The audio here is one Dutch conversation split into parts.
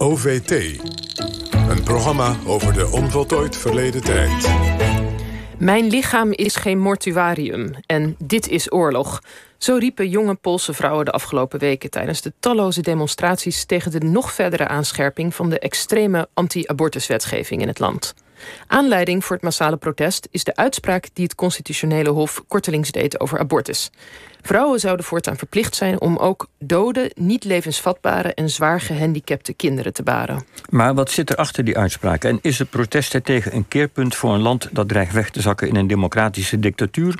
OVT. Een programma over de onvoltooid verleden tijd. Mijn lichaam is geen mortuarium en dit is oorlog. Zo riepen jonge Poolse vrouwen de afgelopen weken tijdens de talloze demonstraties tegen de nog verdere aanscherping van de extreme anti-abortuswetgeving in het land. Aanleiding voor het massale protest is de uitspraak die het Constitutionele Hof kortelings deed over abortus. Vrouwen zouden voortaan verplicht zijn om ook dode, niet levensvatbare en zwaar gehandicapte kinderen te baren. Maar wat zit er achter die uitspraak? En is het protest tegen een keerpunt voor een land dat dreigt weg te zakken in een democratische dictatuur?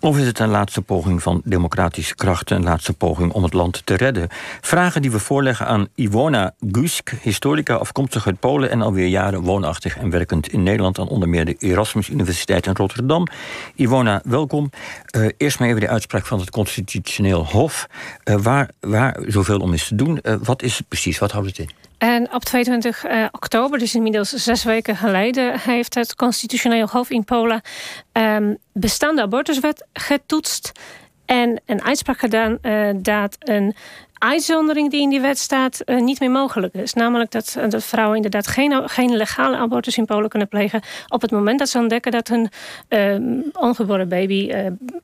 Of is het een laatste poging van democratische krachten, een laatste poging om het land te redden? Vragen die we voorleggen aan Iwona Gusk, historica afkomstig uit Polen en alweer jaren woonachtig en werkend in Nederland aan onder meer de Erasmus Universiteit in Rotterdam. Iwona, welkom. Uh, eerst maar even de uitspraak van het Constitutioneel Hof. Uh, waar, waar zoveel om is te doen. Uh, wat is het precies? Wat houdt het in? En op 22 uh, oktober, dus inmiddels zes weken geleden, heeft het Constitutioneel Hof in Polen um, bestaande abortuswet getoetst. En een uitspraak gedaan uh, dat een uitzondering die in die wet staat uh, niet meer mogelijk is. Namelijk dat, vrouwen inderdaad geen, geen legale abortus in Polen kunnen plegen. op het moment dat ze ontdekken dat hun uh, ongeboren baby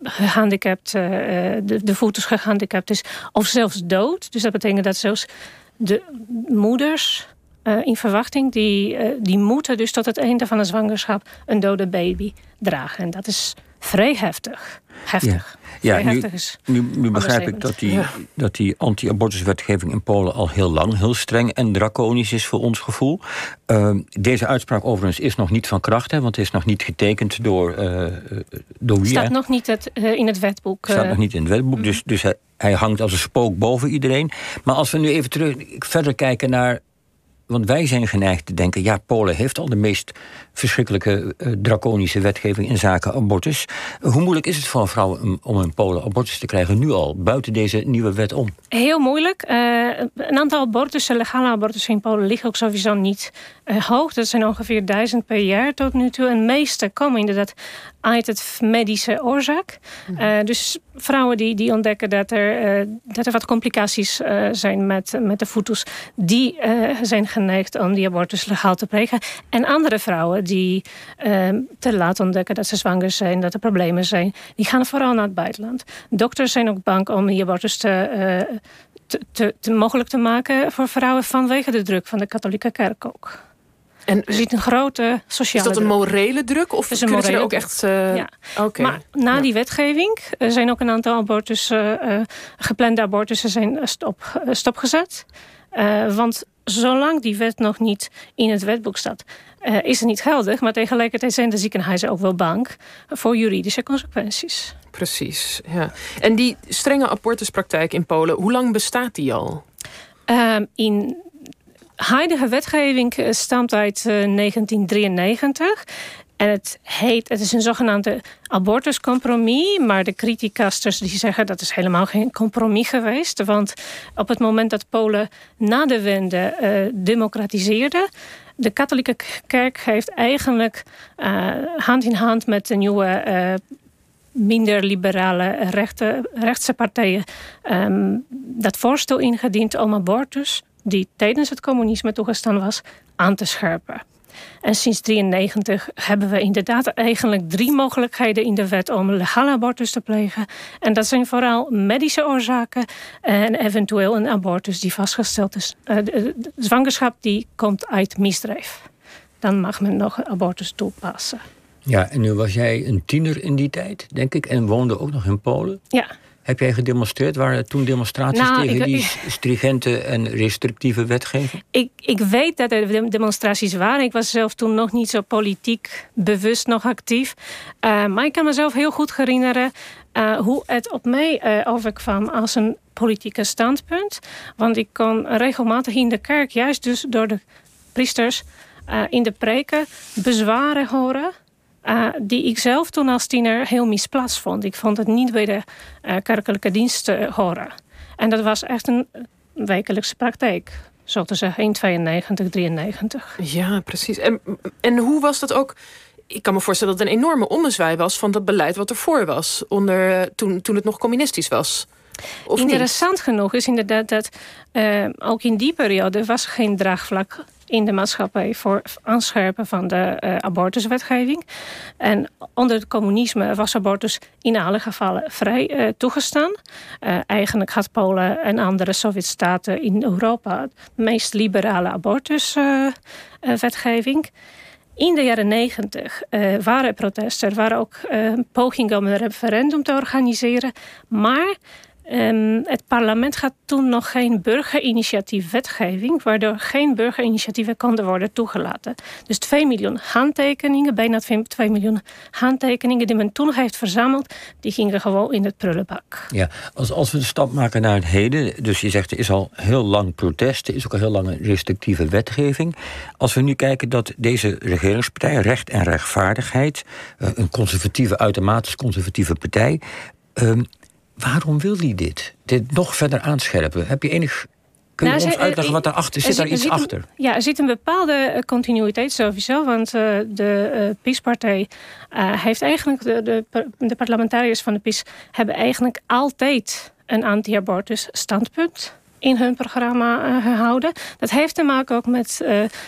gehandicapt, de, de voet is gehandicapt is. of zelfs dood. Dus dat betekent dat zelfs de moeders uh, in verwachting, die, uh, die moeten dus tot het einde van de zwangerschap een dode baby dragen. En dat is vrij heftig. Heftig. Ja, ja nu, nu, nu begrijp ik dat die, ja. dat die anti-abortuswetgeving in Polen al heel lang heel streng en draconisch is voor ons gevoel. Uh, deze uitspraak overigens is nog niet van kracht, hè, want het is nog niet getekend door, uh, door wie? Staat nog niet het, in het wetboek. Staat nog niet in het wetboek, dus, dus hij, hangt als een spook boven iedereen. Maar als we nu even terug verder kijken naar want wij zijn geneigd te denken, ja, Polen heeft al de meest verschrikkelijke uh, draconische wetgeving in zaken abortus. Hoe moeilijk is het voor een vrouw om in Polen abortus te krijgen nu al, buiten deze nieuwe wet om? Heel moeilijk. Uh, een aantal abortussen, legale abortussen in Polen, liggen ook sowieso niet uh, hoog. Dat zijn ongeveer duizend per jaar tot nu toe. En meeste komen inderdaad uit het medische oorzaak. Mm. dus vrouwen die, die ontdekken dat er, dat er wat complicaties zijn met, met de voetus, die zijn geneigd om die abortus legaal te plegen. En andere vrouwen die uh, te laat ontdekken dat ze zwanger zijn, dat er problemen zijn, die gaan vooral naar het buitenland. Dokters zijn ook bang om die abortus te, te, te, te, mogelijk te maken voor vrouwen vanwege de druk van de katholieke kerk ook. En je ziet een grote sociale Is dat een morele druk? Of is een morele ook echt... Uh... Ja. Okay. Maar na ja. die wetgeving zijn ook een aantal abortussen... Uh, geplande abortussen zijn stop, stopgezet. Want zolang die wet nog niet in het wetboek staat, is het niet geldig. Maar tegelijkertijd zijn de ziekenhuizen ook wel bang voor juridische consequenties. Precies, ja. En die strenge abortuspraktijk in Polen, hoe lang bestaat die al? Uh, in huidige wetgeving eh, stamt uit 1993. En het heet, het is een zogenaamde abortuscompromis. Maar de criticasters die zeggen dat is helemaal geen compromis geweest. Want op het moment dat Polen na de wende uh, democratiseerde. De katholieke kerk heeft eigenlijk hand in hand met de nieuwe minder liberale rechten, rechtse partijen um, dat voorstel ingediend om abortus, die tijdens het communisme toegestaan was, aan te scherpen. En sinds 1993 hebben we inderdaad eigenlijk drie mogelijkheden in de wet om legale abortus te plegen. En dat zijn vooral medische oorzaken en eventueel een abortus die vastgesteld is. Uh, de, de zwangerschap die komt uit misdrijf. Dan mag men nog abortus toepassen. Ja, en nu was jij een tiener in die tijd, denk ik, en woonde ook nog in Polen. Ja. Heb jij gedemonstreerd? Waren er toen demonstraties nou, tegen ik, die stringente en restrictieve wetgeving? Ik, ik weet dat er demonstraties waren. Ik was zelf toen nog niet zo politiek bewust nog actief. Uh, maar ik kan mezelf heel goed herinneren uh, hoe het op mij uh, overkwam als een politieke standpunt. Want ik kon regelmatig in de kerk, juist dus door de priesters in de preken, bezwaren horen uh, die ik zelf toen als tiener heel misplaatst vond. Ik vond het niet bij de uh, kerkelijke dienst uh, horen. En dat was echt een wekelijkse praktijk. Zo te zeggen, in 92, 93. Ja, precies. En, en hoe was dat ook? Ik kan me voorstellen dat het een enorme ommezwaai was van dat beleid wat ervoor was, onder, toen, toen het nog communistisch was. Interessant genoeg is inderdaad dat ook in die periode was geen draagvlak in de maatschappij voor aanscherpen van de uh, abortuswetgeving. En onder het communisme was abortus in alle gevallen vrij uh, toegestaan. Uh, eigenlijk had Polen en andere Sovjetstaten in Europa de meest liberale abortuswetgeving. In de jaren negentig waren protesten. Er waren ook pogingen om een referendum te organiseren. Maar Um, het parlement had toen nog geen burgerinitiatief-wetgeving, waardoor geen burgerinitiatieven konden worden toegelaten. Dus 2 miljoen handtekeningen, bijna 2 miljoen handtekeningen die men toen heeft verzameld, die gingen gewoon in het prullenbak. Ja, als, als we de stap maken naar het heden, dus je zegt er is al heel lang protest, er is ook al heel lang een restrictieve wetgeving. Als we nu kijken dat deze regeringspartij, Recht en Rechtvaardigheid, eh, een conservatieve, uitermate conservatieve partij, um, Waarom wil hij dit? Dit nog verder aanscherpen? Heb je enig Kun je nou, ons uitleggen eh, wat daarachter zit? Zit daar iets achter? ja, er zit een bepaalde eh, continuïteit sowieso. Want uh, de uh, PiS-partij heeft eigenlijk... De, de, de, parlementariërs van de PiS hebben eigenlijk altijd een anti-abortus standpunt in hun programma gehouden. Dat heeft te maken ook met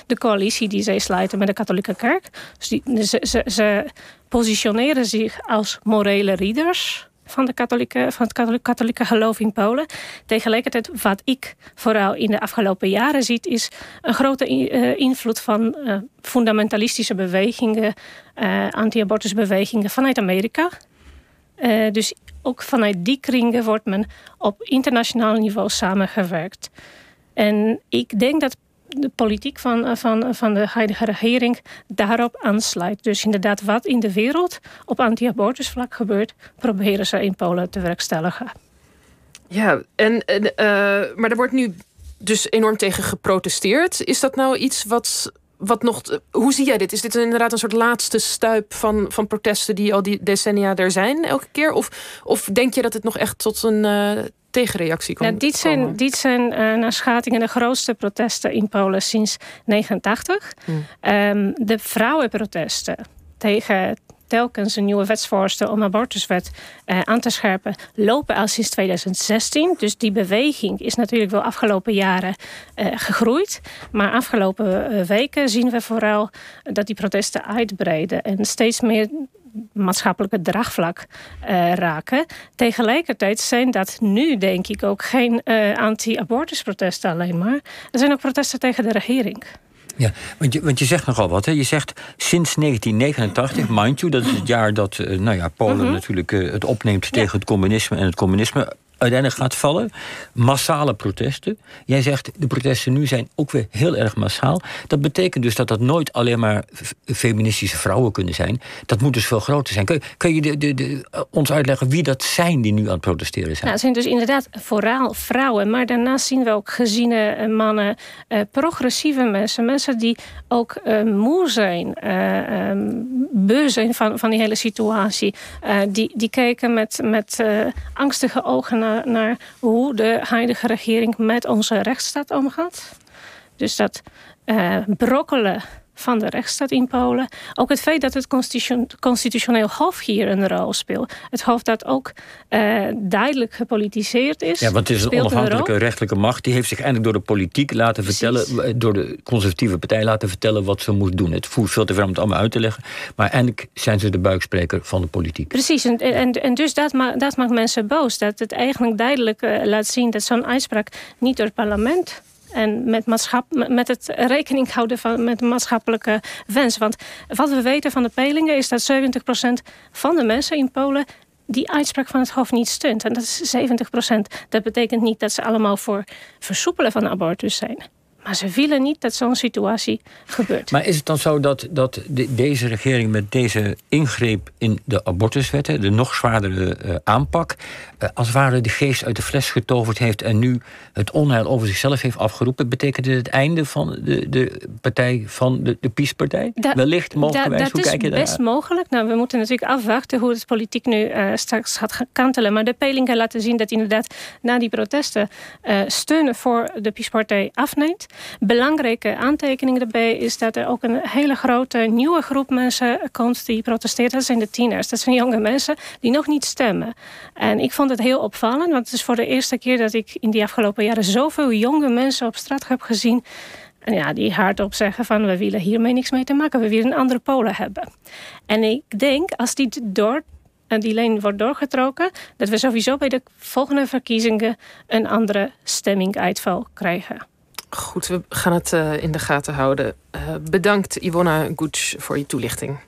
de coalitie die zij sluiten met de katholieke kerk. Dus die, ze, ze, ze positioneren zich als morele rieders van, de katholieke, van het katholieke geloof in Polen. Tegelijkertijd, wat ik vooral in de afgelopen jaren zie, is een grote eh, invloed van uh, fundamentalistische bewegingen, uh, anti-abortusbewegingen vanuit Amerika. dus ook vanuit die kringen wordt men op internationaal niveau samengewerkt. En ik denk dat de politiek van, eh, van, van de huidige regering daarop aansluit. Dus inderdaad, wat in de wereld op anti-abortusvlak gebeurt, proberen ze in Polen te werkstelligen. Ja, en, en uh, maar er wordt nu dus enorm tegen geprotesteerd. Is dat nou iets wat, wat nog. Hoe zie jij dit? Is dit inderdaad een soort laatste stuip van, van protesten die al die decennia er zijn elke keer? Of, of denk je dat het nog echt tot een. Tegenreactie. Nou, dit zijn, dit zijn uh, naar schatingen de grootste protesten in Polen sinds 1989. Hmm. Um, de vrouwenprotesten tegen telkens een nieuwe wetsvoorstel om abortuswet uh, aan te scherpen, lopen al sinds 2016. Dus die beweging is natuurlijk wel afgelopen jaren uh, gegroeid. Maar afgelopen weken zien we vooral dat die protesten uitbreiden en steeds meer maatschappelijke draagvlak uh, raken. Tegelijkertijd zijn dat nu, denk ik, ook geen uh, anti-abortusprotesten alleen maar. Er zijn ook protesten tegen de regering. Ja, want je, want je zegt nogal wat. Hè? Je zegt sinds 1989, mind you, dat is het jaar dat uh, nou ja, Polen mhm. natuurlijk het opneemt tegen het communisme. En het communisme uiteindelijk gaat vallen. Massale protesten. Jij zegt de protesten nu zijn ook weer heel erg massaal. Dat betekent dus dat dat nooit alleen maar feministische vrouwen kunnen zijn. Dat moet dus veel groter zijn. Kun, kun je de, de, eh, ons uitleggen wie dat zijn die nu aan het protesteren zijn? Nou, zijn dus inderdaad vooral vrouwen. Maar daarnaast zien we ook geziene eh, mannen, eh, progressieve mensen. Mensen die ook eh, moe zijn, eh, ehm, beu zijn van, van die hele situatie. Eh, die, die kijken met, met angstige ogen naar hoe de huidige regering met onze rechtsstaat omgaat. Dus dat uh, brokkelen van de rechtsstaat in Polen. Ook het feit dat het constitutioneel hof hier een rol speelt. Het hof dat ook uh, duidelijk gepolitiseerd is. Ja, want het is een onafhankelijke rechtelijke macht. Die heeft zich eindelijk door de politiek laten vertellen... Eh, door de conservatieve partij laten vertellen wat ze moet doen. Het voert veel te ver om het allemaal uit te leggen. Maar eindelijk zijn ze de buikspreker van de politiek. Precies, en, en, en dus dat, ma dat maakt mensen boos. Dat het eigenlijk duidelijk uh, laat zien dat zo'n uitspraak niet door het parlement en met, met het rekening houden van, met maatschappelijke wens. Want wat we weten van de peilingen is dat 70% van de mensen in Polen die uitspraak van het Hof niet steunt. En dat is 70%. Dat betekent niet dat ze allemaal voor versoepelen van abortus zijn. Maar ze willen niet dat zo'n situatie gebeurt. Maar is het dan zo dat, dat deze regering met deze ingreep in de abortuswetten, de nog zwaardere uh, aanpak, uh, als het ware de geest uit de fles getoverd heeft en nu het onheil over zichzelf heeft afgeroepen? Betekent het het einde van de, de partij van de, de PiS-partij? Wellicht mogelijk. Je daar? Dat is best mogelijk. Nou, we moeten natuurlijk afwachten hoe het politiek nu uh, straks gaat kantelen. Maar de peilingen laten zien dat inderdaad na die protesten steunen voor de PiS-partij afneemt. Belangrijke aantekening daarbij is dat er ook een hele grote nieuwe groep mensen komt die protesteert. Dat zijn de tieners. Dat zijn jonge mensen die nog niet stemmen. En ik vond het heel opvallend, want het is voor de eerste keer dat ik in die afgelopen jaren zoveel jonge mensen op straat heb gezien. En ja, die hardop zeggen van we willen hiermee niks mee te maken. We willen een andere Polen hebben. En ik denk als die door en die lijn wordt doorgetrokken, dat we sowieso bij de volgende verkiezingen een andere stemming-uitval krijgen. Goed, we gaan het uh, in de gaten houden. Uh, bedankt Ivona Guc voor je toelichting.